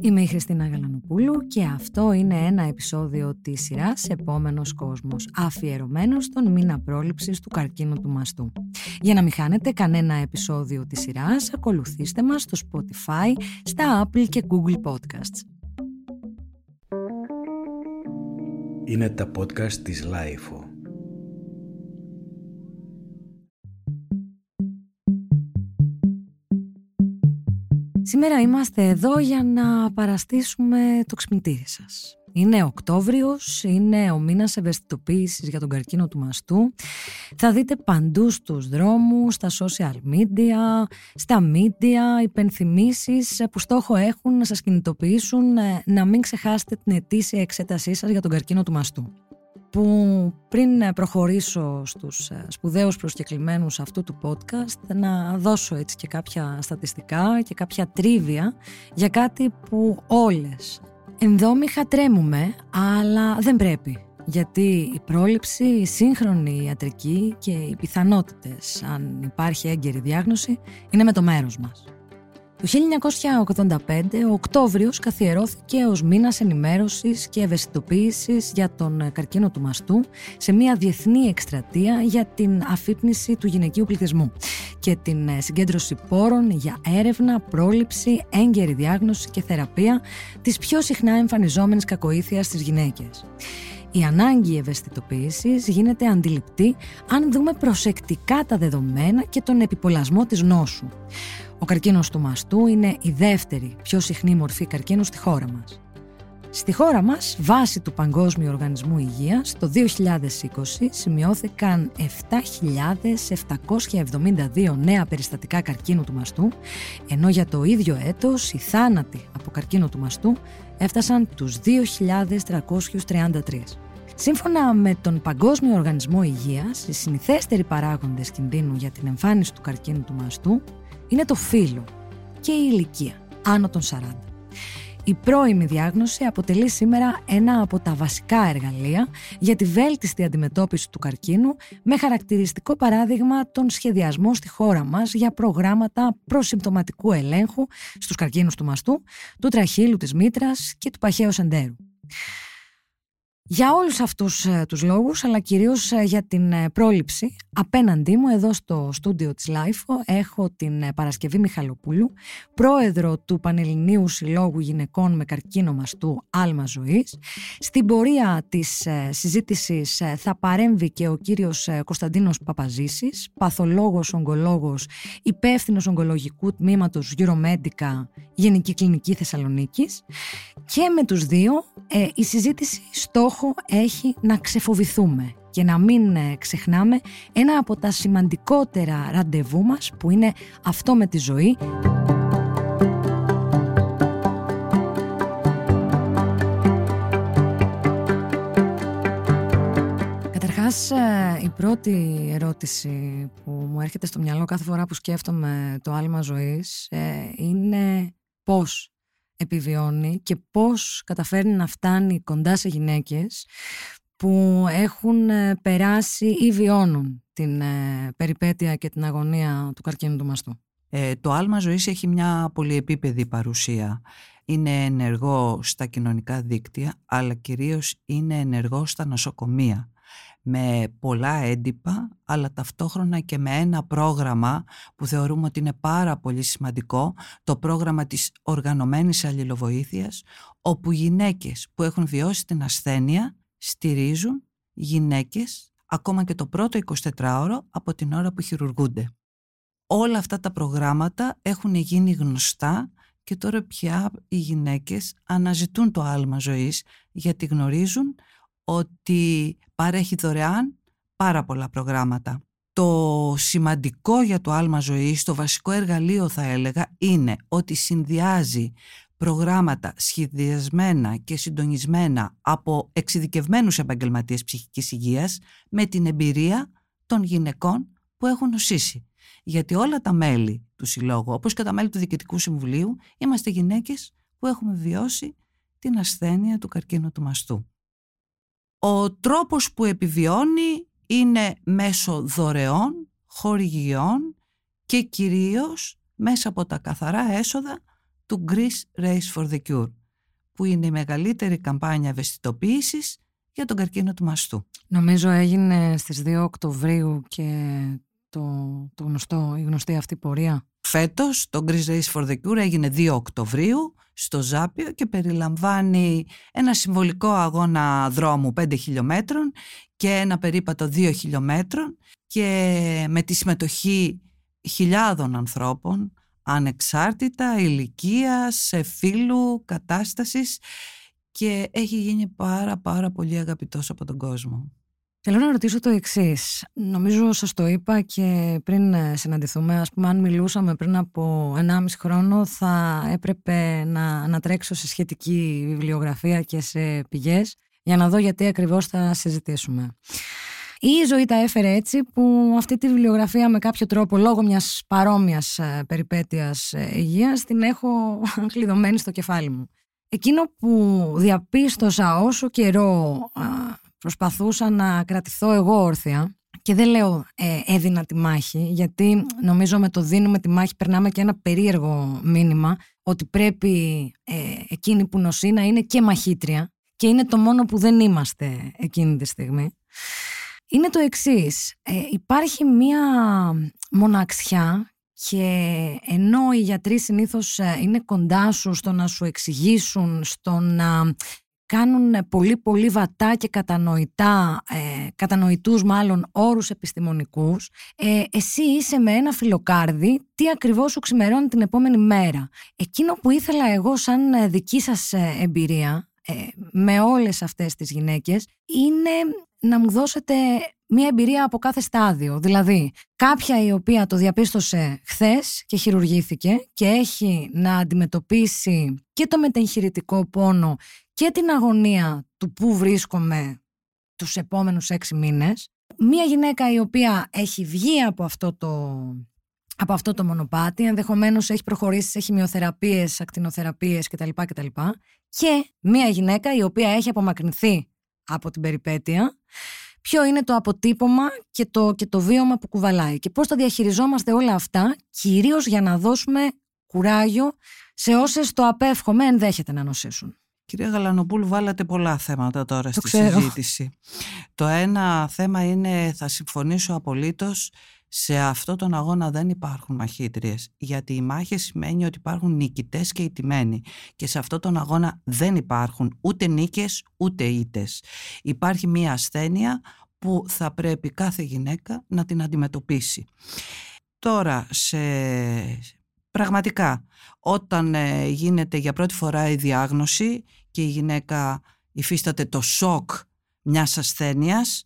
Είμαι η Χριστίνα Γαλανοπούλου και αυτό είναι ένα επεισόδιο της σειράς «Επόμενος κόσμος» αφιερωμένος στον μήνα πρόληψης του καρκίνου του μαστού. Για να μην χάνετε κανένα επεισόδιο της σειράς, ακολουθήστε μας στο Spotify, στα Apple και Google Podcasts. Είναι τα podcast της Lifeo. Σήμερα είμαστε εδώ για να παραστήσουμε το ξυπνητήρι σας. Είναι Οκτώβριος, είναι ο μήνας ευαισθητοποίησης για τον καρκίνο του μαστού. Θα δείτε παντού στους δρόμους, στα social media, στα media, υπενθυμίσεις που στόχο έχουν να σας κινητοποιήσουν ε, να μην ξεχάσετε την ετήσια εξέτασή σας για τον καρκίνο του μαστού που πριν προχωρήσω στους ε, σπουδαίους προσκεκλημένους αυτού του podcast να δώσω έτσι και κάποια στατιστικά και κάποια τρίβια για κάτι που όλες ενδόμηχα τρέμουμε αλλά δεν πρέπει γιατί η πρόληψη, η σύγχρονη ιατρική και οι πιθανότητες αν υπάρχει έγκαιρη διάγνωση είναι με το μέρος μας. Το 1985 ο Οκτώβριος καθιερώθηκε ως μήνας ενημέρωσης και ευαισθητοποίησης για τον καρκίνο του μαστού σε μια διεθνή εκστρατεία για την αφύπνιση του γυναικείου πληθυσμού και την συγκέντρωση πόρων για έρευνα, πρόληψη, έγκαιρη διάγνωση και θεραπεία της πιο συχνά εμφανιζόμενης κακοήθειας στις γυναίκες. Η ανάγκη ευαισθητοποίησης γίνεται αντιληπτή αν δούμε προσεκτικά τα δεδομένα και τον επιπολασμό της νόσου. Ο καρκίνος του μαστού είναι η δεύτερη πιο συχνή μορφή καρκίνου στη χώρα μας. Στη χώρα μας, βάσει του Παγκόσμιου Οργανισμού Υγείας, το 2020 σημειώθηκαν 7.772 νέα περιστατικά καρκίνου του μαστού, ενώ για το ίδιο έτος οι θάνατοι από καρκίνο του μαστού έφτασαν τους 2.333. Σύμφωνα με τον Παγκόσμιο Οργανισμό Υγείας, οι συνηθέστεροι παράγοντες κινδύνου για την εμφάνιση του καρκίνου του μαστού είναι το φύλλο και η ηλικία, άνω των 40. Η πρώιμη διάγνωση αποτελεί σήμερα ένα από τα βασικά εργαλεία για τη βέλτιστη αντιμετώπιση του καρκίνου με χαρακτηριστικό παράδειγμα τον σχεδιασμό στη χώρα μας για προγράμματα προσυμπτωματικού ελέγχου στους καρκίνους του μαστού, του τραχύλου της μήτρας και του παχαίου σεντέρου. Για όλους αυτούς ε, τους λόγους, αλλά κυρίως ε, για την ε, πρόληψη, απέναντί μου εδώ στο στούντιο της LIFO έχω την Παρασκευή Μιχαλοπούλου, πρόεδρο του Πανελληνίου Συλλόγου Γυναικών με Καρκίνο Μαστού Άλμα Ζωής. Στην πορεία της συζήτησης θα παρέμβει και ο κύριος Κωνσταντίνος Παπαζήσης, παθολόγος, ογκολόγος, υπεύθυνος ογκολογικού τμήματος Euromedica Γενική Κλινική Θεσσαλονίκης και με τους δύο η συζήτηση στόχος έχει να ξεφοβηθούμε και να μην ε, ξεχνάμε ένα από τα σημαντικότερα ραντεβού μας που είναι αυτό με τη ζωή. Καταρχάς ε, η πρώτη ερώτηση που μου έρχεται στο μυαλό κάθε φορά που σκέφτομαι το άλμα ζωής ε, είναι πώς επιβιώνει και πώς καταφέρνει να φτάνει κοντά σε γυναίκες που έχουν ε, περάσει ή βιώνουν την ε, περιπέτεια και την αγωνία του καρκίνου του μαστού. Ε, το άλμα ζωής έχει μια πολυεπίπεδη παρουσία. Είναι ενεργό στα κοινωνικά δίκτυα, αλλά κυρίως είναι ενεργό στα νοσοκομεία με πολλά έντυπα, αλλά ταυτόχρονα και με ένα πρόγραμμα που θεωρούμε ότι είναι πάρα πολύ σημαντικό, το πρόγραμμα της οργανωμένης αλληλοβοήθειας, όπου γυναίκες που έχουν βιώσει την ασθένεια στηρίζουν γυναίκες ακόμα και το πρώτο 24ωρο από την ώρα που χειρουργούνται. Όλα αυτά τα προγράμματα έχουν γίνει γνωστά και τώρα πια οι γυναίκες αναζητούν το άλμα ζωής γιατί γνωρίζουν ότι παρέχει δωρεάν πάρα πολλά προγράμματα. Το σημαντικό για το άλμα ζωής, το βασικό εργαλείο θα έλεγα, είναι ότι συνδυάζει προγράμματα σχεδιασμένα και συντονισμένα από εξειδικευμένους επαγγελματίες ψυχικής υγείας με την εμπειρία των γυναικών που έχουν νοσήσει. Γιατί όλα τα μέλη του Συλλόγου, όπως και τα μέλη του Διοικητικού Συμβουλίου, είμαστε γυναίκες που έχουμε βιώσει την ασθένεια του καρκίνου του μαστού. Ο τρόπος που επιβιώνει είναι μέσω δωρεών, χορηγιών και κυρίως μέσα από τα καθαρά έσοδα του Greece Race for the Cure που είναι η μεγαλύτερη καμπάνια ευαισθητοποίησης για τον καρκίνο του μαστού. Νομίζω έγινε στις 2 Οκτωβρίου και το, το γνωστό, η γνωστή αυτή πορεία. Φέτος το Greece Race for the Cure έγινε 2 Οκτωβρίου στο Ζάπιο και περιλαμβάνει ένα συμβολικό αγώνα δρόμου 5 χιλιόμετρων και ένα περίπατο 2 χιλιόμετρων και με τη συμμετοχή χιλιάδων ανθρώπων ανεξάρτητα ηλικίας, φίλου, κατάστασης και έχει γίνει πάρα πάρα πολύ αγαπητός από τον κόσμο. Θέλω να ρωτήσω το εξής. Νομίζω σας το είπα και πριν ε, συναντηθούμε. Α πούμε, αν μιλούσαμε πριν από 1,5 χρόνο, θα έπρεπε να, να τρέξω σε σχετική βιβλιογραφία και σε πηγές για να δω γιατί ακριβώς θα συζητήσουμε. Η ζωή τα έφερε έτσι που αυτή τη βιβλιογραφία με κάποιο τρόπο λόγω μιας παρόμοιας ε, περιπέτειας ε, υγείας την έχω κλειδωμένη στο κεφάλι μου. Εκείνο που διαπίστωσα όσο καιρό προσπαθούσα να κρατηθώ εγώ όρθια και δεν λέω ε, έδινα τη μάχη γιατί νομίζω με το δίνουμε τη μάχη περνάμε και ένα περίεργο μήνυμα ότι πρέπει ε, εκείνη που νοσεί να είναι και μαχήτρια και είναι το μόνο που δεν είμαστε εκείνη τη στιγμή. Είναι το εξής, ε, υπάρχει μία μοναξιά και ενώ οι γιατροί συνήθως ε, είναι κοντά σου στο να σου εξηγήσουν, στο να κάνουν πολύ πολύ βατά και κατανοητά, ε, κατανοητούς μάλλον όρους επιστημονικούς, ε, εσύ είσαι με ένα φιλοκάρδι τι ακριβώς σου ξημερώνει την επόμενη μέρα; Εκείνο που ήθελα εγώ σαν ε, δική σας ε, εμπειρία με όλες αυτές τις γυναίκες είναι να μου δώσετε μία εμπειρία από κάθε στάδιο. Δηλαδή, κάποια η οποία το διαπίστωσε χθες και χειρουργήθηκε και έχει να αντιμετωπίσει και το μετεγχειρητικό πόνο και την αγωνία του πού βρίσκομαι τους επόμενους έξι μήνες. Μία γυναίκα η οποία έχει βγει από αυτό το, από αυτό το μονοπάτι, ενδεχομένως έχει προχωρήσει σε χημειοθεραπείες, ακτινοθεραπείες κτλ. κτλ. Και μία γυναίκα η οποία έχει απομακρυνθεί από την περιπέτεια, ποιο είναι το αποτύπωμα και το, και το βίωμα που κουβαλάει και πώς θα διαχειριζόμαστε όλα αυτά, κυρίως για να δώσουμε κουράγιο σε όσες το απέφχομαι ενδέχεται να νοσήσουν. Κυρία Γαλανοπούλου, βάλατε πολλά θέματα τώρα στη συζήτηση. Το ένα θέμα είναι, θα συμφωνήσω απολύτως, σε αυτό τον αγώνα δεν υπάρχουν μαχήτριες, γιατί η μάχη σημαίνει ότι υπάρχουν νικητές και ηττημένοι και σε αυτό τον αγώνα δεν υπάρχουν ούτε νίκες ούτε ήτες. Υπάρχει μία ασθένεια που θα πρέπει κάθε γυναίκα να την αντιμετωπίσει. Τώρα, σε πραγματικά, όταν ε, γίνεται για πρώτη φορά η διάγνωση και η γυναίκα υφίσταται το σοκ μιας ασθένειας,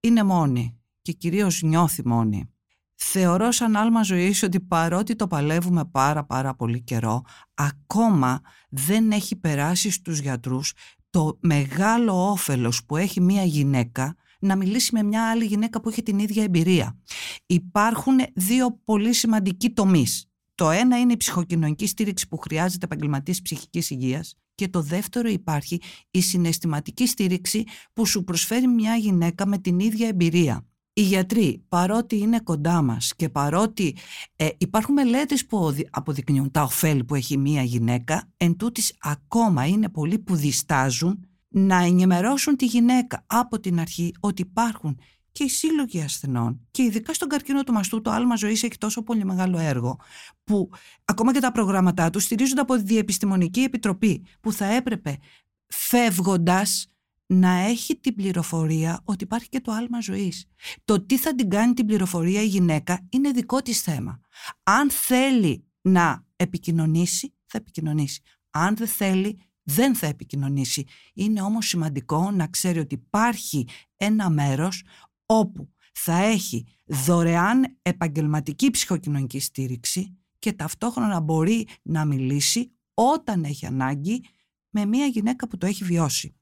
είναι μόνη και κυρίως νιώθει μόνη. Θεωρώ σαν άλμα ζωής ότι παρότι το παλεύουμε πάρα πάρα πολύ καιρό, ακόμα δεν έχει περάσει στους γιατρούς το μεγάλο όφελος που έχει μία γυναίκα να μιλήσει με μια άλλη γυναίκα που έχει την ίδια εμπειρία. Υπάρχουν δύο πολύ σημαντικοί τομείς. Το ένα είναι η ψυχοκοινωνική στήριξη που χρειάζεται επαγγελματή ψυχικής υγείας και το δεύτερο υπάρχει η συναισθηματική στήριξη που σου προσφέρει μια γυναίκα με την ίδια εμπειρία. Οι γιατροί, παρότι είναι κοντά μας και παρότι ε, υπάρχουν μελέτες που αποδεικνύουν τα ωφέλη που έχει μία γυναίκα, εν ακόμα είναι πολλοί που διστάζουν να ενημερώσουν τη γυναίκα από την αρχή ότι υπάρχουν και οι σύλλογοι ασθενών και ειδικά στον καρκίνο του μαστού το άλμα ζωής έχει τόσο πολύ μεγάλο έργο που ακόμα και τα προγράμματά τους στηρίζονται από τη Διεπιστημονική Επιτροπή που θα έπρεπε φεύγοντας να έχει την πληροφορία ότι υπάρχει και το άλμα ζωής. Το τι θα την κάνει την πληροφορία η γυναίκα είναι δικό της θέμα. Αν θέλει να επικοινωνήσει, θα επικοινωνήσει. Αν δεν θέλει, δεν θα επικοινωνήσει. Είναι όμως σημαντικό να ξέρει ότι υπάρχει ένα μέρος όπου θα έχει δωρεάν επαγγελματική ψυχοκοινωνική στήριξη και ταυτόχρονα μπορεί να μιλήσει όταν έχει ανάγκη με μια γυναίκα που το έχει βιώσει.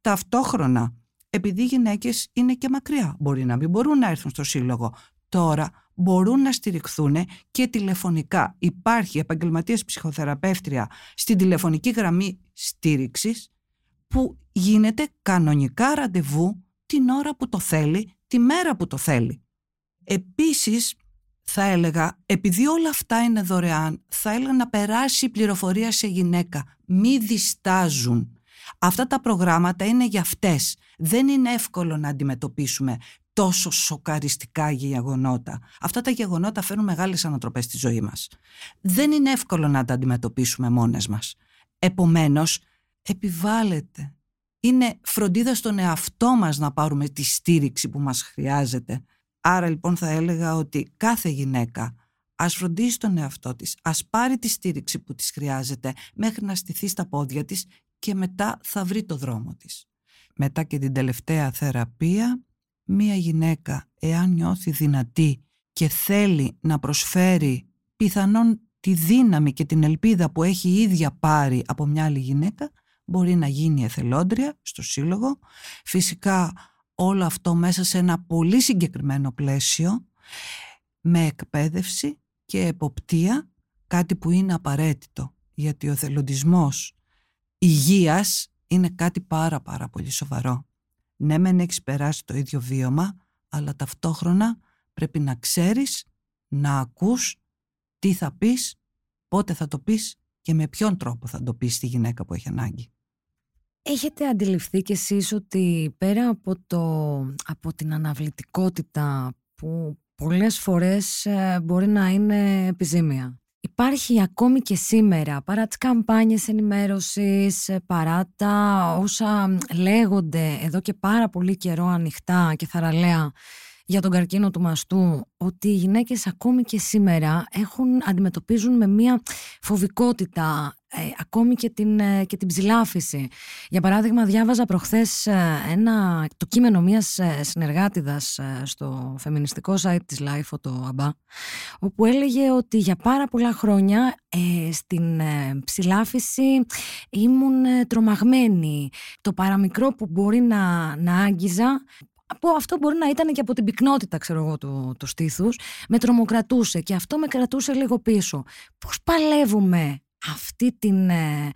Ταυτόχρονα, επειδή οι γυναίκες είναι και μακριά, μπορεί να μην μπορούν να έρθουν στο σύλλογο, τώρα μπορούν να στηριχθούν και τηλεφωνικά. Υπάρχει επαγγελματίας ψυχοθεραπεύτρια στην τηλεφωνική γραμμή στήριξης που γίνεται κανονικά ραντεβού την ώρα που το θέλει, τη μέρα που το θέλει. Επίσης, θα έλεγα, επειδή όλα αυτά είναι δωρεάν, θα έλεγα να περάσει η πληροφορία σε γυναίκα. Μη διστάζουν. Αυτά τα προγράμματα είναι για αυτές. Δεν είναι εύκολο να αντιμετωπίσουμε τόσο σοκαριστικά γεγονότα. Αυτά τα γεγονότα φέρνουν μεγάλες ανατροπές στη ζωή μας. Δεν είναι εύκολο να τα αντιμετωπίσουμε μόνες μας. Επομένως, επιβάλλεται. Είναι φροντίδα στον εαυτό μας να πάρουμε τη στήριξη που μας χρειάζεται. Άρα λοιπόν θα έλεγα ότι κάθε γυναίκα ας φροντίσει τον εαυτό της, ας πάρει τη στήριξη που της χρειάζεται μέχρι να στηθεί στα πόδια της και μετά θα βρει το δρόμο της. Μετά και την τελευταία θεραπεία, μία γυναίκα εάν νιώθει δυνατή και θέλει να προσφέρει πιθανόν τη δύναμη και την ελπίδα που έχει η ίδια πάρει από μια άλλη γυναίκα, μπορεί να γίνει εθελόντρια στο σύλλογο. Φυσικά όλο αυτό μέσα σε ένα πολύ συγκεκριμένο πλαίσιο με εκπαίδευση και εποπτεία, κάτι που είναι απαραίτητο γιατί ο θελοντισμός υγείας είναι κάτι πάρα πάρα πολύ σοβαρό. Ναι μεν έχεις περάσει το ίδιο βίωμα αλλά ταυτόχρονα πρέπει να ξέρεις, να ακούς τι θα πεις, πότε θα το πεις και με ποιον τρόπο θα το πεις στη γυναίκα που έχει ανάγκη; Έχετε αντιληφθεί κι εσείς ότι πέρα από, το, από την αναβλητικότητα που πολλές φορές ε, μπορεί να είναι επιζήμια. Υπάρχει ακόμη και σήμερα, παρά τις καμπάνιες ενημέρωσης, ε, παρά τα όσα λέγονται εδώ και πάρα πολύ καιρό ανοιχτά και θαραλέα για τον καρκίνο του μαστού ότι οι γυναίκες ακόμη και σήμερα έχουν, αντιμετωπίζουν με μια φοβικότητα ε, ακόμη και την, ε, και την ψηλάφιση. Για παράδειγμα, διάβαζα προχθές ε, ένα, το κείμενο μιας ε, συνεργάτηδας στο φεμινιστικό site της Life, το ABBA, όπου έλεγε ότι για πάρα πολλά χρόνια στην ψηλάφιση ήμουν τρομαγμένη. Το παραμικρό που μπορεί να, να άγγιζα που αυτό μπορεί να ήταν και από την πυκνότητα, ξέρω εγώ, του, του στήθους, με τρομοκρατούσε και αυτό με κρατούσε λίγο πίσω. Πώς παλεύουμε αυτή την, ε,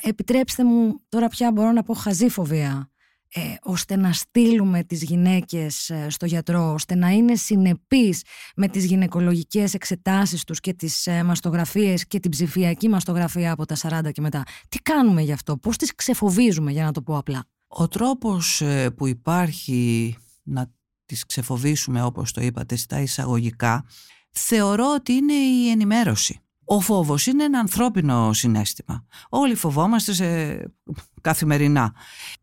επιτρέψτε μου τώρα πια μπορώ να πω χαζή φοβία, ε, ώστε να στείλουμε τις γυναίκες ε, στο γιατρό, ώστε να είναι συνεπείς με τις γυναικολογικές εξετάσεις τους και τις ε, μαστογραφίες και την ψηφιακή μαστογραφία από τα 40 και μετά. Τι κάνουμε γι' αυτό, πώς τις ξεφοβίζουμε για να το πω απλά. Ο τρόπος ε, που υπάρχει να τις ξεφοβήσουμε όπως το είπατε στα εισαγωγικά θεωρώ ότι είναι η ενημέρωση. Ο φόβος είναι ένα ανθρώπινο συνέστημα. Όλοι φοβόμαστε σε... καθημερινά.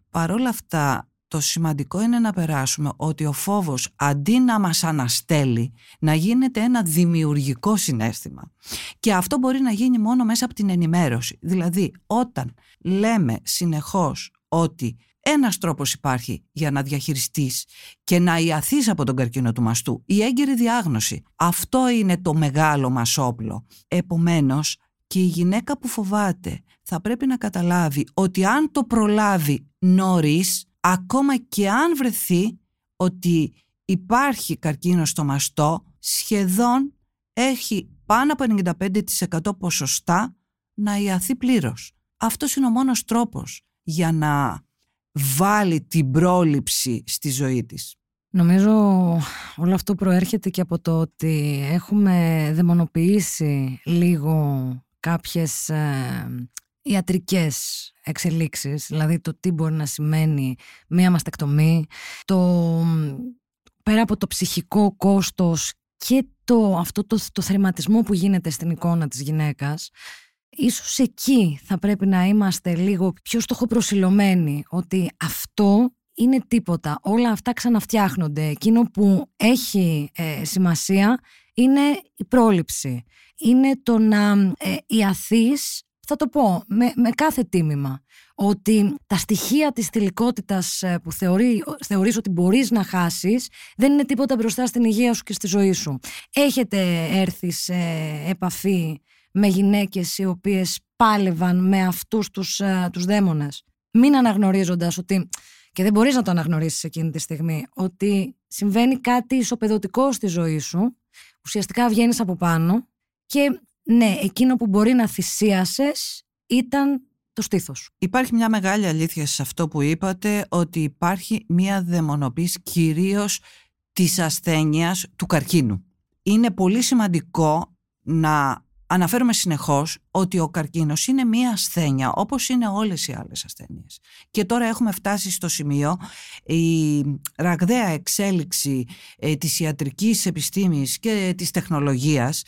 Παρ' όλα αυτά το σημαντικό είναι να περάσουμε ότι ο φόβος αντί να μας αναστέλει να γίνεται ένα δημιουργικό συνέστημα. Και αυτό μπορεί να γίνει μόνο μέσα από την ενημέρωση. Δηλαδή όταν λέμε συνεχώς ότι ένας τρόπος υπάρχει για να διαχειριστείς και να ιαθείς από τον καρκίνο του μαστού. Η έγκαιρη διάγνωση. Αυτό είναι το μεγάλο μας όπλο. Επομένως, και η γυναίκα που φοβάται θα πρέπει να καταλάβει ότι αν το προλάβει νωρίς, ακόμα και αν βρεθεί ότι υπάρχει καρκίνο στο μαστό, σχεδόν έχει πάνω από 95% ποσοστά να ιαθεί πλήρως. Αυτός είναι ο μόνος τρόπος για να βάλει την πρόληψη στη ζωή της. Νομίζω όλο αυτό προέρχεται και από το ότι έχουμε δαιμονοποιήσει λίγο κάποιες ε, ιατρικές εξελίξεις, δηλαδή το τι μπορεί να σημαίνει μία μαστεκτομή, το, πέρα από το ψυχικό κόστος και το, αυτό το, το θρηματισμό που γίνεται στην εικόνα της γυναίκας, Ίσως εκεί θα πρέπει να είμαστε λίγο πιο στοχοπροσιλωμένοι ότι αυτό είναι τίποτα. Όλα αυτά ξαναφτιάχνονται. Εκείνο που έχει ε, σημασία είναι η πρόληψη. Είναι το να ε, ιαθείς, θα το πω, με, με κάθε τίμημα. Ότι τα στοιχεία της θηλυκότητας ε, που θεωρεί, θεωρείς ότι μπορείς να χάσεις δεν είναι τίποτα μπροστά στην υγεία σου και στη ζωή σου. Έχετε έρθει σε επαφή με γυναίκες οι οποίες πάλευαν με αυτούς τους, uh, τους δαίμονες. Μην αναγνωρίζοντας ότι, και δεν μπορείς να το αναγνωρίσεις εκείνη τη στιγμή, ότι συμβαίνει κάτι ισοπεδωτικό στη ζωή σου, ουσιαστικά βγαίνεις από πάνω και ναι, εκείνο που μπορεί να θυσίασες ήταν το στήθος. Υπάρχει μια μεγάλη αλήθεια σε αυτό που είπατε, ότι υπάρχει μια δαιμονοποίηση κυρίως της ασθένειας του καρκίνου είναι πολύ σημαντικό να αναφέρουμε συνεχώς ότι ο καρκίνος είναι μία ασθένεια όπως είναι όλες οι άλλες ασθένειες. Και τώρα έχουμε φτάσει στο σημείο η ραγδαία εξέλιξη ε, της ιατρικής επιστήμης και της τεχνολογίας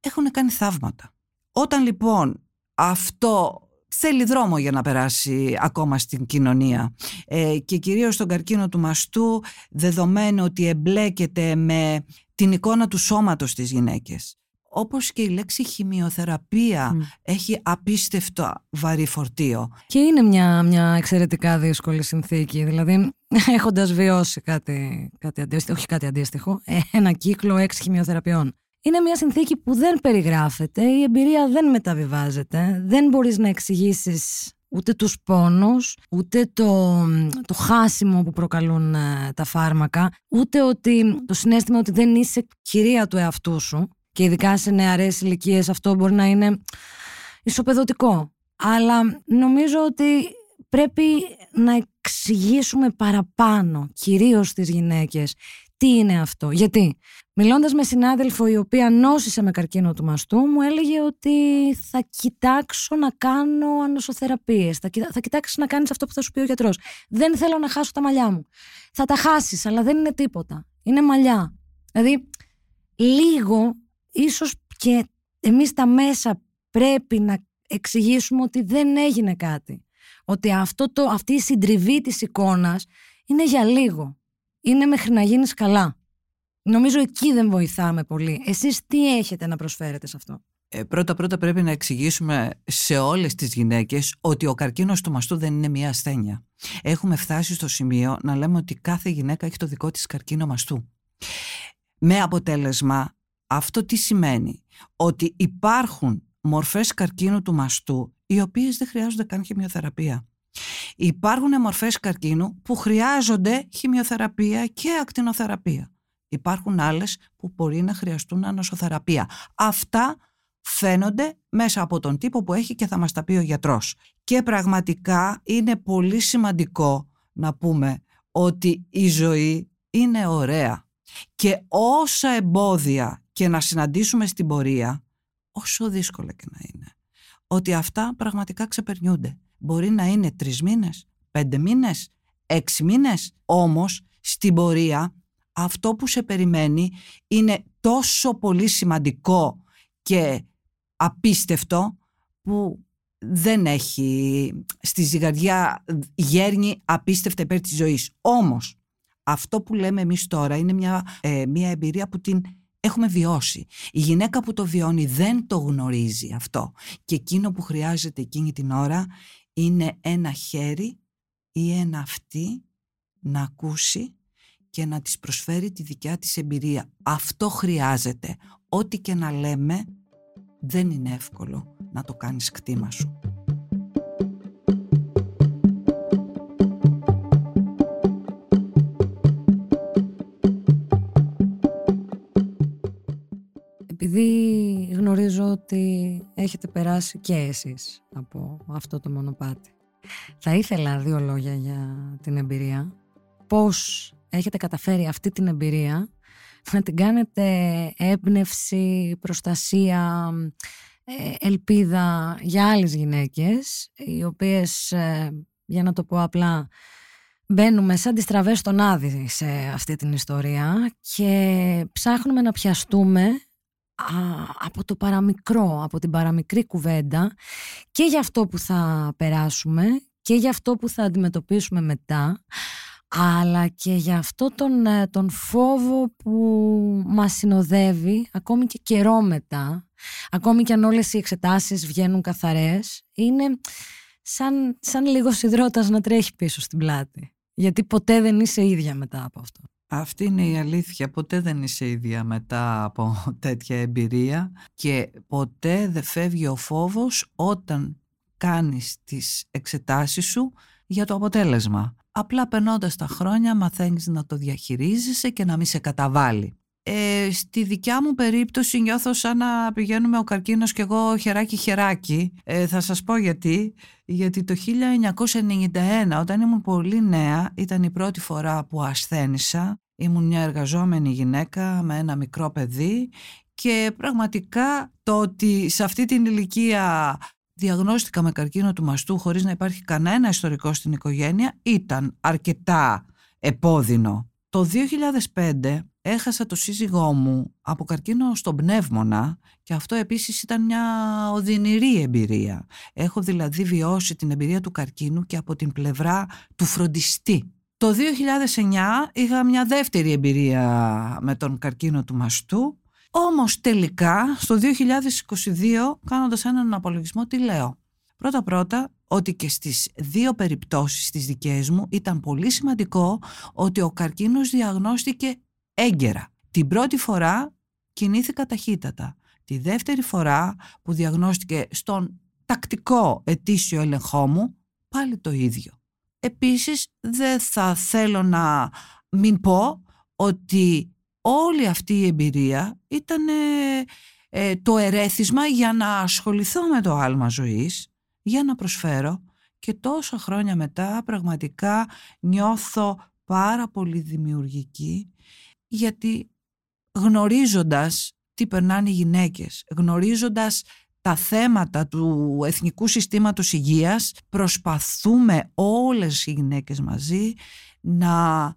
έχουν κάνει θαύματα. Όταν λοιπόν αυτό θέλει δρόμο για να περάσει ακόμα στην κοινωνία ε, και κυρίως στον καρκίνο του μαστού δεδομένου ότι εμπλέκεται με την εικόνα του σώματος της γυναίκες όπως και η λέξη χημειοθεραπεία έχει απίστευτο βαρύ φορτίο. Και είναι μια, μια εξαιρετικά δύσκολη συνθήκη. Δηλαδή, έχοντας βιώσει κάτι, κάτι αντίστοιχο, όχι κάτι αντίστοιχο, ε, ένα κύκλο έξι χημειοθεραπείων. Είναι μια συνθήκη που δεν περιγράφεται, η εμπειρία δεν μεταβιβάζεται, δεν μπορείς να εξηγήσεις ούτε τους πόνους, ούτε το, το χάσιμο που προκαλούν ε, τα φάρμακα, ούτε ότι, το συνέστημα ότι δεν είσαι κυρία του εαυτού σου και ειδικά σε νεαρές ηλικίες αυτό μπορεί να είναι ισοπεδωτικό. Αλλά νομίζω ότι πρέπει να εξηγήσουμε παραπάνω, κυρίως στις γυναίκες, τι είναι αυτό. Γιατί, μιλώντας με συνάδελφο η οποία νόσησε με καρκίνο του μαστού, μου έλεγε ότι θα κοιτάξω να κάνω ανοσοθεραπείες, θα, θα κοιτάξεις να κάνεις αυτό που θα σου πει ο γιατρός. Δεν θέλω να χάσω τα μαλλιά μου. Θα τα χάσεις, αλλά δεν είναι τίποτα. Είναι μαλλιά. Δηλαδή, λίγο ίσως και εμείς τα μέσα πρέπει να εξηγήσουμε ότι δεν έγινε κάτι. Ότι αυτό το, αυτή η συντριβή της εικόνας είναι για λίγο. Είναι μέχρι να γίνεις καλά. Νομίζω εκεί δεν βοηθάμε πολύ. Εσείς τι έχετε να προσφέρετε σε αυτό; Ε, πρώτα πρώτα πρέπει να εξηγήσουμε σε όλες τις γυναίκες ότι ο καρκίνος του μαστού δεν είναι μια ασθένεια. Έχουμε φτάσει στο σημείο να λέμε ότι κάθε γυναίκα έχει το δικό της καρκίνο μαστού. Με αποτέλεσμα αυτό τι σημαίνει; Ότι υπάρχουν μορφές καρκίνου του μαστού οι οποίες δεν χρειάζονται καν χημειοθεραπεία. Υπάρχουν μορφές καρκίνου που χρειάζονται χημειοθεραπεία και ακτινοθεραπεία. Υπάρχουν άλλες που μπορεί να χρειαστούν ανοσοθεραπεία. Αυτά φαίνονται μέσα από τον τύπο που έχει και θα μας τα πει ο γιατρός. Και πραγματικά είναι πολύ σημαντικό να πούμε ότι η ζωή είναι ωραία. Και όσα εμπόδια και να συναντήσουμε στην πορεία, όσο δύσκολα και να είναι, ότι αυτά πραγματικά ξεπερνιούνται. Μπορεί να είναι τρεις μήνες, πέντε μήνες, έξι μήνες, όμως στην πορεία αυτό που σε περιμένει είναι τόσο πολύ σημαντικό και απίστευτο που δεν έχει στη ζυγαριά γέρνει απίστευτα υπέρ της ζωής. Όμως αυτό που λέμε εμείς τώρα είναι μια, ε, μια εμπειρία που την έχουμε βιώσει. Η γυναίκα που το βιώνει δεν το γνωρίζει αυτό. Και εκείνο που χρειάζεται εκείνη την ώρα είναι ένα χέρι ή ένα αυτή να ακούσει και να της προσφέρει τη δικιά της εμπειρία. Αυτό χρειάζεται. Ό,τι και να λέμε δεν είναι εύκολο να το κάνεις κτήμα σου. Ότι έχετε περάσει και εσείς από αυτό το μονοπάτι. Θα ήθελα δύο λόγια για την εμπειρία. Πώς έχετε καταφέρει αυτή την εμπειρία να την κάνετε έμπνευση, προστασία, ε, ελπίδα για άλλες γυναίκες, οι οποίες, ε, για να το πω απλά, μπαίνουμε σαν τις τραβές στον άδει σε αυτή την ιστορία και ψάχνουμε να πιαστούμε από το παραμικρό, από την παραμικρή κουβέντα και για αυτό που θα περάσουμε και για αυτό που θα αντιμετωπίσουμε μετά αλλά και για αυτό τον, ε, τον φόβο που μας συνοδεύει ακόμη και καιρό μετά ακόμη και αν όλες οι εξετάσεις βγαίνουν καθαρές είναι σαν, σαν λίγο υδρότας να τρέχει πίσω στην πλάτη γιατί ποτέ δεν είσαι ίδια μετά από αυτό. Αυτή είναι η αλήθεια. Ποτέ δεν είσαι ίδια μετά από τέτοια εμπειρία και ποτέ δεν φεύγει ο φόβος όταν κάνεις τις εξετάσεις σου για το αποτέλεσμα. Απλά περνώντας τα χρόνια μαθαίνεις να το διαχειρίζεσαι και να μην σε καταβάλει. Ε, στη δικιά μου περίπτωση νιώθω σαν να πηγαίνουμε ο καρκίνος και εγώ χεράκι χεράκι. Ε, θα σας πω γιατί. Γιατί το 1991 όταν ήμουν πολύ νέα ήταν η πρώτη φορά που ασθένησα Ήμουν μια εργαζόμενη γυναίκα με ένα μικρό παιδί και πραγματικά το ότι σε αυτή την ηλικία διαγνώστηκα με καρκίνο του μαστού χωρίς να υπάρχει κανένα ιστορικό στην οικογένεια ήταν αρκετά επώδυνο. Το 2005 έχασα το σύζυγό μου από καρκίνο στον πνεύμονα και αυτό επίσης ήταν μια οδυνηρή εμπειρία. Έχω δηλαδή βιώσει την εμπειρία του καρκίνου και από την πλευρά του φροντιστή. Το 2009 είχα μια δεύτερη εμπειρία με τον καρκίνο του μαστού όμως τελικά στο 2022 κάνοντας έναν απολογισμό τι λέω. Πρώτα πρώτα ότι και στις δύο περιπτώσεις τις δικές μου ήταν πολύ σημαντικό ότι ο καρκίνος διαγνώστηκε έγκαιρα. Την πρώτη φορά κινήθηκα ταχύτατα. Τη δεύτερη φορά που διαγνώστηκε στον τακτικό ετήσιο έλεγχό μου πάλι το ίδιο. Επίσης δεν θα θέλω να μην πω ότι όλη αυτή η εμπειρία ήταν ε, το ερέθισμα για να ασχοληθώ με το άλμα ζωής, για να προσφέρω και τόσα χρόνια μετά πραγματικά νιώθω πάρα πολύ δημιουργική γιατί γνωρίζοντας τι περνάνε οι γυναίκες, γνωρίζοντας τα θέματα του Εθνικού Συστήματος Υγείας προσπαθούμε όλες οι γυναίκες μαζί να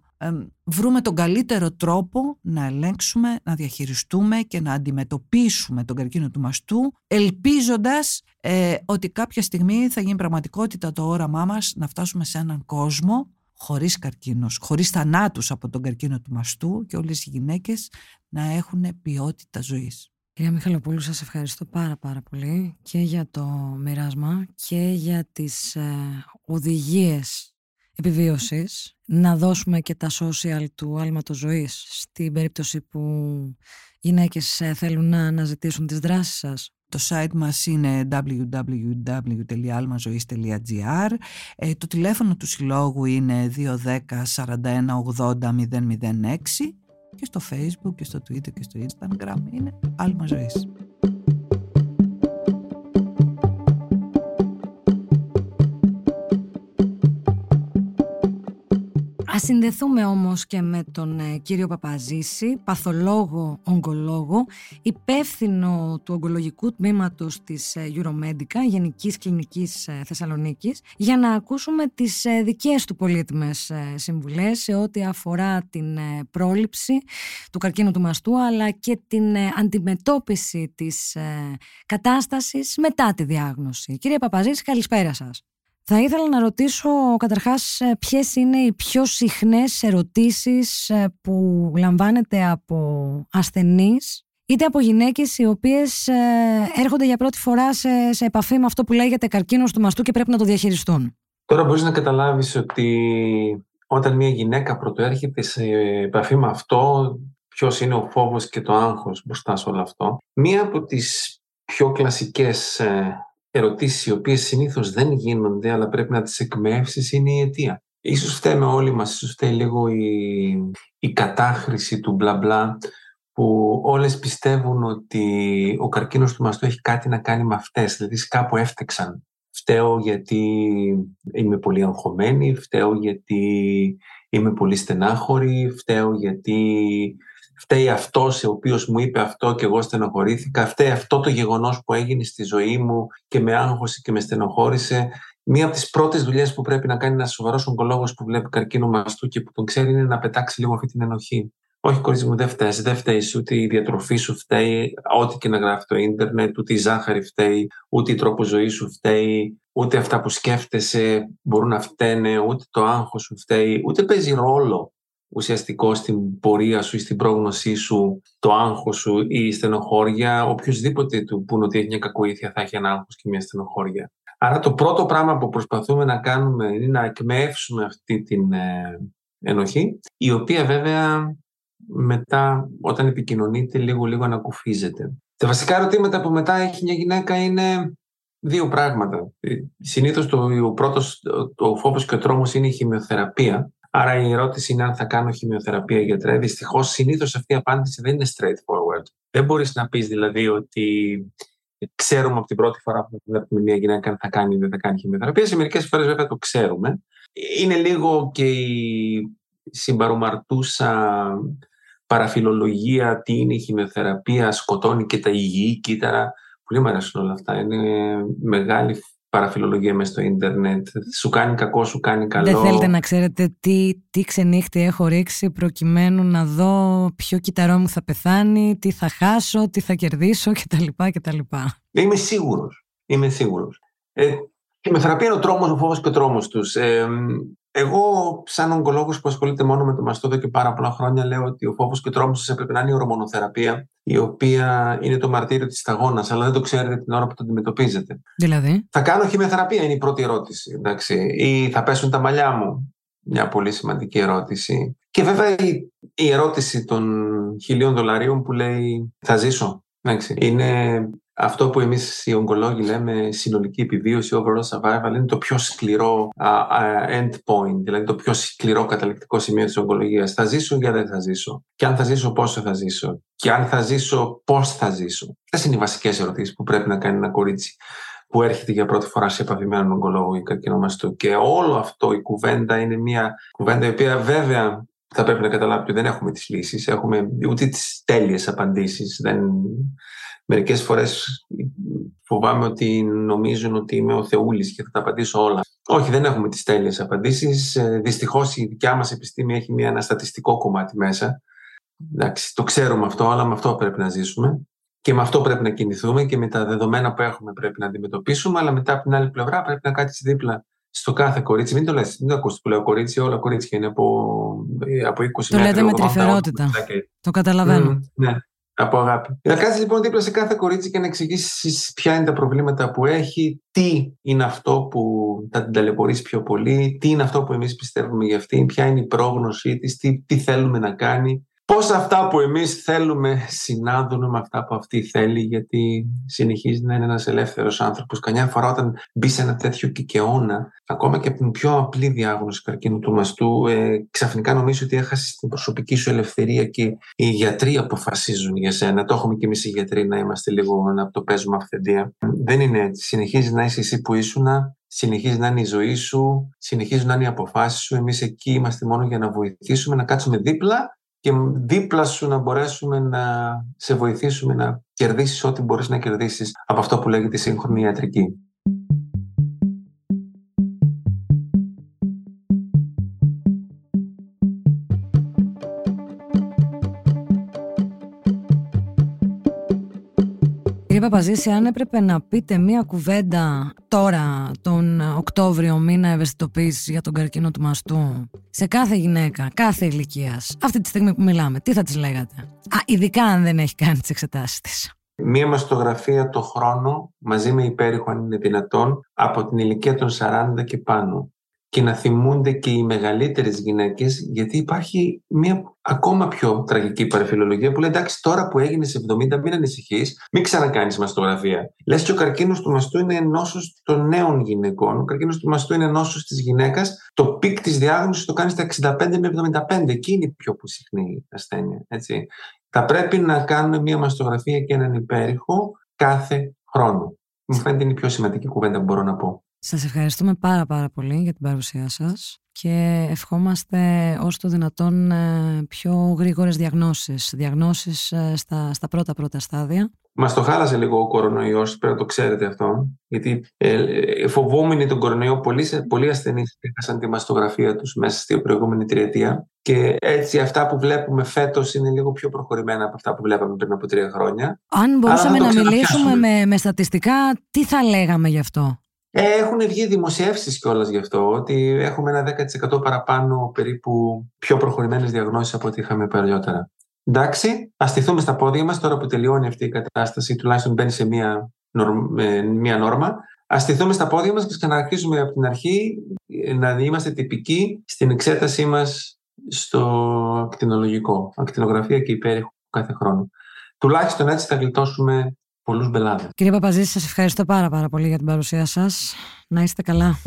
βρούμε τον καλύτερο τρόπο να ελέγξουμε, να διαχειριστούμε και να αντιμετωπίσουμε τον καρκίνο του μαστού ελπίζοντας ε, ότι κάποια στιγμή θα γίνει πραγματικότητα το όραμά μας να φτάσουμε σε έναν κόσμο χωρίς καρκίνος, χωρίς θανάτους από τον καρκίνο του μαστού και όλες οι γυναίκες να έχουν ποιότητα ζωής. Κυρία Μιχαλοπούλου, σας ευχαριστώ πάρα πάρα πολύ και για το μοιράσμα και για τις ε, οδηγίες επιβίωσης. Να δώσουμε και τα social του άλματος ζωής στην περίπτωση που γυναίκες ε, θέλουν να αναζητήσουν τις δράσεις σας. Το site μας είναι www.almazois.gr ε, Το τηλέφωνο του συλλόγου είναι 210 41 80 006 και στο facebook και στο twitter και στο instagram είναι Alma Ζωής. Ας συνδεθούμε όμως και με τον ε, κύριο Παπαζήση, παθολόγο, ογκολόγο, υπεύθυνο του ογκολογικού τμήματος της ε, Euromedica, Γενικής Κλινικής ε, Θεσσαλονίκης, για να ακούσουμε τις δικές του πολύτιμες συμβουλές σε ό,τι αφορά την πρόληψη του καρκίνου του μαστού, αλλά και την αντιμετώπιση της κατάστασης μετά τη διάγνωση. Κύριε Παπαζήση, καλησπέρα σας. Θα ήθελα να ρωτήσω καταρχάς ε, ποιες είναι οι πιο συχνές ερωτήσεις ε, που λαμβάνετε από ασθενείς είτε από γυναίκες οι οποίες ε, έρχονται για πρώτη φορά σε, σε επαφή με αυτό που λέγεται καρκίνος του μαστού και πρέπει να το διαχειριστούν; Τώρα μπορείς να καταλάβεις ότι όταν μια γυναίκα πρωτοέρχεται σε επαφή με αυτό, ποιος είναι ο φόβος και το άγχος μπροστά σε όλο αυτό. Μία από τις πιο κλασικές ερωτήσεις οι οποίες συνήθως δεν γίνονται αλλά πρέπει να τις εκμεύσεις είναι η αιτία. Ίσως φταίμε όλοι μας, ίσως φταίει λίγο η, η κατάχρηση του μπλα μπλα που όλες πιστεύουν ότι ο καρκίνος του μαστού έχει κάτι να κάνει με αυτές, δηλαδή κάπου έφτεξαν. Φταίω γιατί είμαι πολύ αγχωμένη, φταίω γιατί είμαι πολύ στενάχωρη, φταίω γιατί φταίει αυτός ο οποίος μου είπε αυτό και εγώ στενοχωρήθηκα, φταίει αυτό το γεγονός που έγινε στη ζωή μου και με άγχωσε και με στενοχώρησε. Μία από τις πρώτες δουλειές που πρέπει να κάνει ένας σοβαρός ογκολόγος που βλέπει καρκίνο μαστού και που τον ξέρει είναι να πετάξει λίγο αυτή την ενοχή. Όχι, κορίτσι μου, δεν φταίεις. Δεν φταίεις ούτε η διατροφή σου φταίει, ό,τι και να γράφει το ίντερνετ, ούτε η ζάχαρη φταίει, ούτε η τρόπο ζωής σου φταίει, ούτε αυτά που σκέφτεσαι μπορούν να φταίνε, ούτε το άγχος σου φταίει, ούτε παίζει ρόλο ουσιαστικό στην πορεία σου ή στην πρόγνωσή σου, το άγχος σου ή η στενοχώρια, οποιοδήποτε του πούνε ότι έχει μια κακοήθεια θα έχει ένα άγχος και μια στενοχώρια. Άρα το πρώτο πράγμα που προσπαθούμε να κάνουμε είναι να εκμεύσουμε αυτή την ε, ενοχή, η οποία βέβαια μετά όταν επικοινωνείται λίγο λίγο ανακουφίζεται. Τα βασικά ερωτήματα που μετά έχει μια γυναίκα είναι δύο πράγματα. Ε, συνήθως το, ο πρώτος, ο φόβος και ο τρόμος είναι η χημειοθεραπεία, Άρα η ερώτηση είναι αν θα κάνω χημειοθεραπεία γιατρέ. Δυστυχώς συνήθως αυτή η απάντηση δεν είναι straightforward. Δεν μπορείς να πεις δηλαδή ότι ξέρουμε από την πρώτη φορά που βλέπουμε μια γυναίκα αν θα κάνει ή δεν θα κάνει χημειοθεραπεία. Σε μερικές φορές βέβαια το ξέρουμε. Είναι λίγο και η συμπαρομαρτούσα παραφιλολογία, τι είναι η χημειοθεραπεία, σκοτώνει και τα υγιή κύτταρα. Πολύ μου αρέσουν όλα αυτά. Είναι μεγάλη παραφιλολογία μέσα στο ίντερνετ. Σου κάνει κακό, σου κάνει καλό. Δεν θέλετε να ξέρετε τι, τι ξενύχτη έχω ρίξει προκειμένου να δω ποιο κυταρό μου θα πεθάνει, τι θα χάσω, τι θα κερδίσω κτλ. κτλ. Είμαι σίγουρος. Είμαι σίγουρος. Ε, η μεθεραπεία είναι ο τρόμος, ο φόβος και ο τρόμος τους. Ε, εγώ, σαν ογκολόγος που ασχολείται μόνο με το μαστό εδώ και πάρα πολλά χρόνια, λέω ότι ο φόβος και ο τρόμος σας έπρεπε να είναι η ορμονοθεραπεία, η οποία είναι το μαρτύριο της σταγόνας, αλλά δεν το ξέρετε την ώρα που το αντιμετωπίζετε. Δηλαδή; Θα κάνω χημεθεραπεία, είναι η πρώτη ερώτηση. Εντάξει. Ή θα πέσουν τα μαλλιά μου. Μια πολύ σημαντική ερώτηση. Και βέβαια η, η ερώτηση των χιλίων δολαρίων που λέει θα ζήσω. Εντάξει. Είναι αυτό που εμείς οι ογκολόγοι λέμε συνολική επιβίωση, overall survival, είναι το πιο σκληρό uh, end point, δηλαδή το πιο σκληρό καταληκτικό σημείο της ογκολογίας. Θα ζήσω ή δεν θα ζήσω; Και αν θα ζήσω, πόσο θα ζήσω; Και αν θα ζήσω, πώς θα ζήσω; Αυτές είναι οι βασικές ερωτήσεις που πρέπει να κάνει ένα κορίτσι που έρχεται για πρώτη φορά σε επαφή με έναν ογκολόγο ή καρκινομαστού. Και όλο αυτό, η κουβέντα είναι μια κουβέντα η οποία βέβαια θα πρέπει να καταλάβει ότι δεν έχουμε τις λύσεις, έχουμε ούτε τις τέλειες απαντήσεις. Δεν Μερικές φορές φοβάμαι ότι νομίζουν ότι είμαι ο Θεούλης και θα τα απαντήσω όλα. Όχι, δεν έχουμε τις τέλειες απαντήσεις. Ε, δυστυχώς η δικιά μας επιστήμη έχει μια, ένα στατιστικό κομμάτι μέσα. Εντάξει, το ξέρουμε αυτό, αλλά με αυτό πρέπει να ζήσουμε. Και με αυτό πρέπει να κινηθούμε και με τα δεδομένα που έχουμε πρέπει να αντιμετωπίσουμε, αλλά μετά από την άλλη πλευρά πρέπει να κάτσεις δίπλα στο κάθε κορίτσι. Μην το λες, μην το ακούσει που λέω κορίτσι, όλα κορίτσια είναι από, ε, από 20 Το λέτε με τρυφερότητα. Το καταλαβαίνω. Mm, ναι από αγάπη. Να κάτσει λοιπόν δίπλα σε κάθε κορίτσι και να εξηγήσεις ποια είναι τα προβλήματα που έχει, τι είναι αυτό που θα την ταλαιπωρήσει πιο πολύ, τι είναι αυτό που εμείς πιστεύουμε για αυτήν, ποια είναι η πρόγνωσή της, τι, τι θέλουμε να κάνει πώς αυτά που εμείς θέλουμε συνάδουν με αυτά που αυτή θέλει γιατί συνεχίζει να είναι ένας ελεύθερος άνθρωπος. Καμιά φορά όταν μπει σε ένα τέτοιο κικαιώνα, ακόμα και από την πιο απλή διάγνωση καρκίνου του μαστού, ε, ξαφνικά νομίζω ότι έχασες την προσωπική σου ελευθερία και οι γιατροί αποφασίζουν για σένα. Το έχουμε και εμείς οι γιατροί να είμαστε λίγο να το παίζουμε αυθεντία. Δεν είναι έτσι. Συνεχίζει να είσαι εσύ που ήσουν, συνεχίζει να είναι η ζωή σου, συνεχίζουν να είναι οι αποφάσεις σου. Εμείς εκεί είμαστε μόνο για να βοηθήσουμε, να κάτσουμε δίπλα και δίπλα σου να μπορέσουμε να σε βοηθήσουμε να κερδίσεις ό,τι μπορείς να κερδίσεις από αυτό που λέγεται σύγχρονη ιατρική. Κύριε Παπαζήση, αν έπρεπε να πείτε μία κουβέντα τώρα, τον Οκτώβριο, μήνα ευαισθητοποίηση για τον καρκίνο του μαστού, σε κάθε γυναίκα, κάθε ηλικίας, αυτή τη στιγμή που μιλάμε, τι θα της λέγατε; Α, ειδικά αν δεν έχει κάνει τις εξετάσεις της. Μία μαστογραφία το χρόνο, μαζί με υπέρηχο αν είναι δυνατόν, από την ηλικία των 40 και πάνω και να θυμούνται και οι μεγαλύτερες γυναίκες γιατί υπάρχει μια ακόμα πιο τραγική παραφιλολογία που λέει εντάξει τώρα που έγινες σε 70 μην ανησυχείς, μην ξανακάνεις μαστογραφία. Λες και ο καρκίνος του μαστού είναι νόσος των νέων γυναικών, ο καρκίνος του μαστού είναι νόσος της γυναίκας, το peak της διάγνωσης το κάνει στα 65 με 75, εκεί είναι η πιο συχνή ασθένεια. Έτσι. Θα πρέπει να κάνουμε μια μαστογραφία και έναν υπέρηχο κάθε χρόνο. Μου φαίνεται είναι η πιο σημαντική κουβέντα που μπορώ να πω. Σας ευχαριστούμε πάρα πάρα πολύ για την παρουσία σας και ευχόμαστε όσο το δυνατόν ε, πιο γρήγορες διαγνώσεις, διαγνώσεις ε, στα, στα πρώτα πρώτα στάδια. Μας το χάλασε λίγο ο κορονοϊός, πρέπει να το ξέρετε αυτό. Γιατί ε, φοβόμενοι τον κορονοϊό, πολλοί, πολλοί ασθενείς έχασαν τη μαστογραφία τους μέσα στην προηγούμενη τριετία. Και έτσι αυτά που βλέπουμε φέτος είναι λίγο πιο προχωρημένα από αυτά που βλέπαμε πριν από τρία χρόνια. Αν μπορούσαμε να μιλήσουμε με, με στατιστικά, τι θα λέγαμε γι' αυτό; Ε, έχουν βγει δημοσιεύσεις κιόλας γι' αυτό, ότι έχουμε ένα 10% παραπάνω περίπου πιο προχωρημένες διαγνώσεις από ό,τι είχαμε παλιότερα. Εντάξει, ας στηθούμε στα πόδια μας τώρα που τελειώνει αυτή η κατάσταση, τουλάχιστον μπαίνει σε μία, μία νόρμα. Α στηθούμε στα πόδια μας και ξαναρχίσουμε από την αρχή ε, να είμαστε τυπικοί στην εξέτασή μας στο ακτινολογικό, ακτινογραφία και υπέρηχο κάθε χρόνο. Τουλάχιστον έτσι θα γλιτώσουμε πολλούς μπελάδες. Κύριε Παπαζήση, σας ευχαριστώ πάρα πάρα πολύ για την παρουσία σας. Να είστε καλά.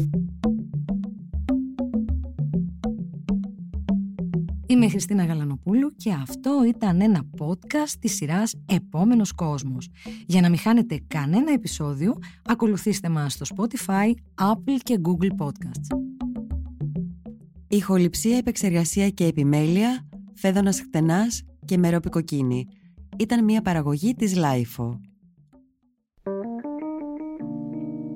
Είμαι η Χριστίνα Γαλανοπούλου και αυτό ήταν ένα podcast της σειράς «Επόμενος κόσμος». Για να μην χάνετε κανένα επεισόδιο, ακολουθήστε μας στο Spotify, Apple και Google Podcasts. Ηχοληψία, επεξεργασία και επιμέλεια, Φαίδωνας Κτενάς και Μερόπη Κοκκίνη. Ήταν μια παραγωγή της LiFO.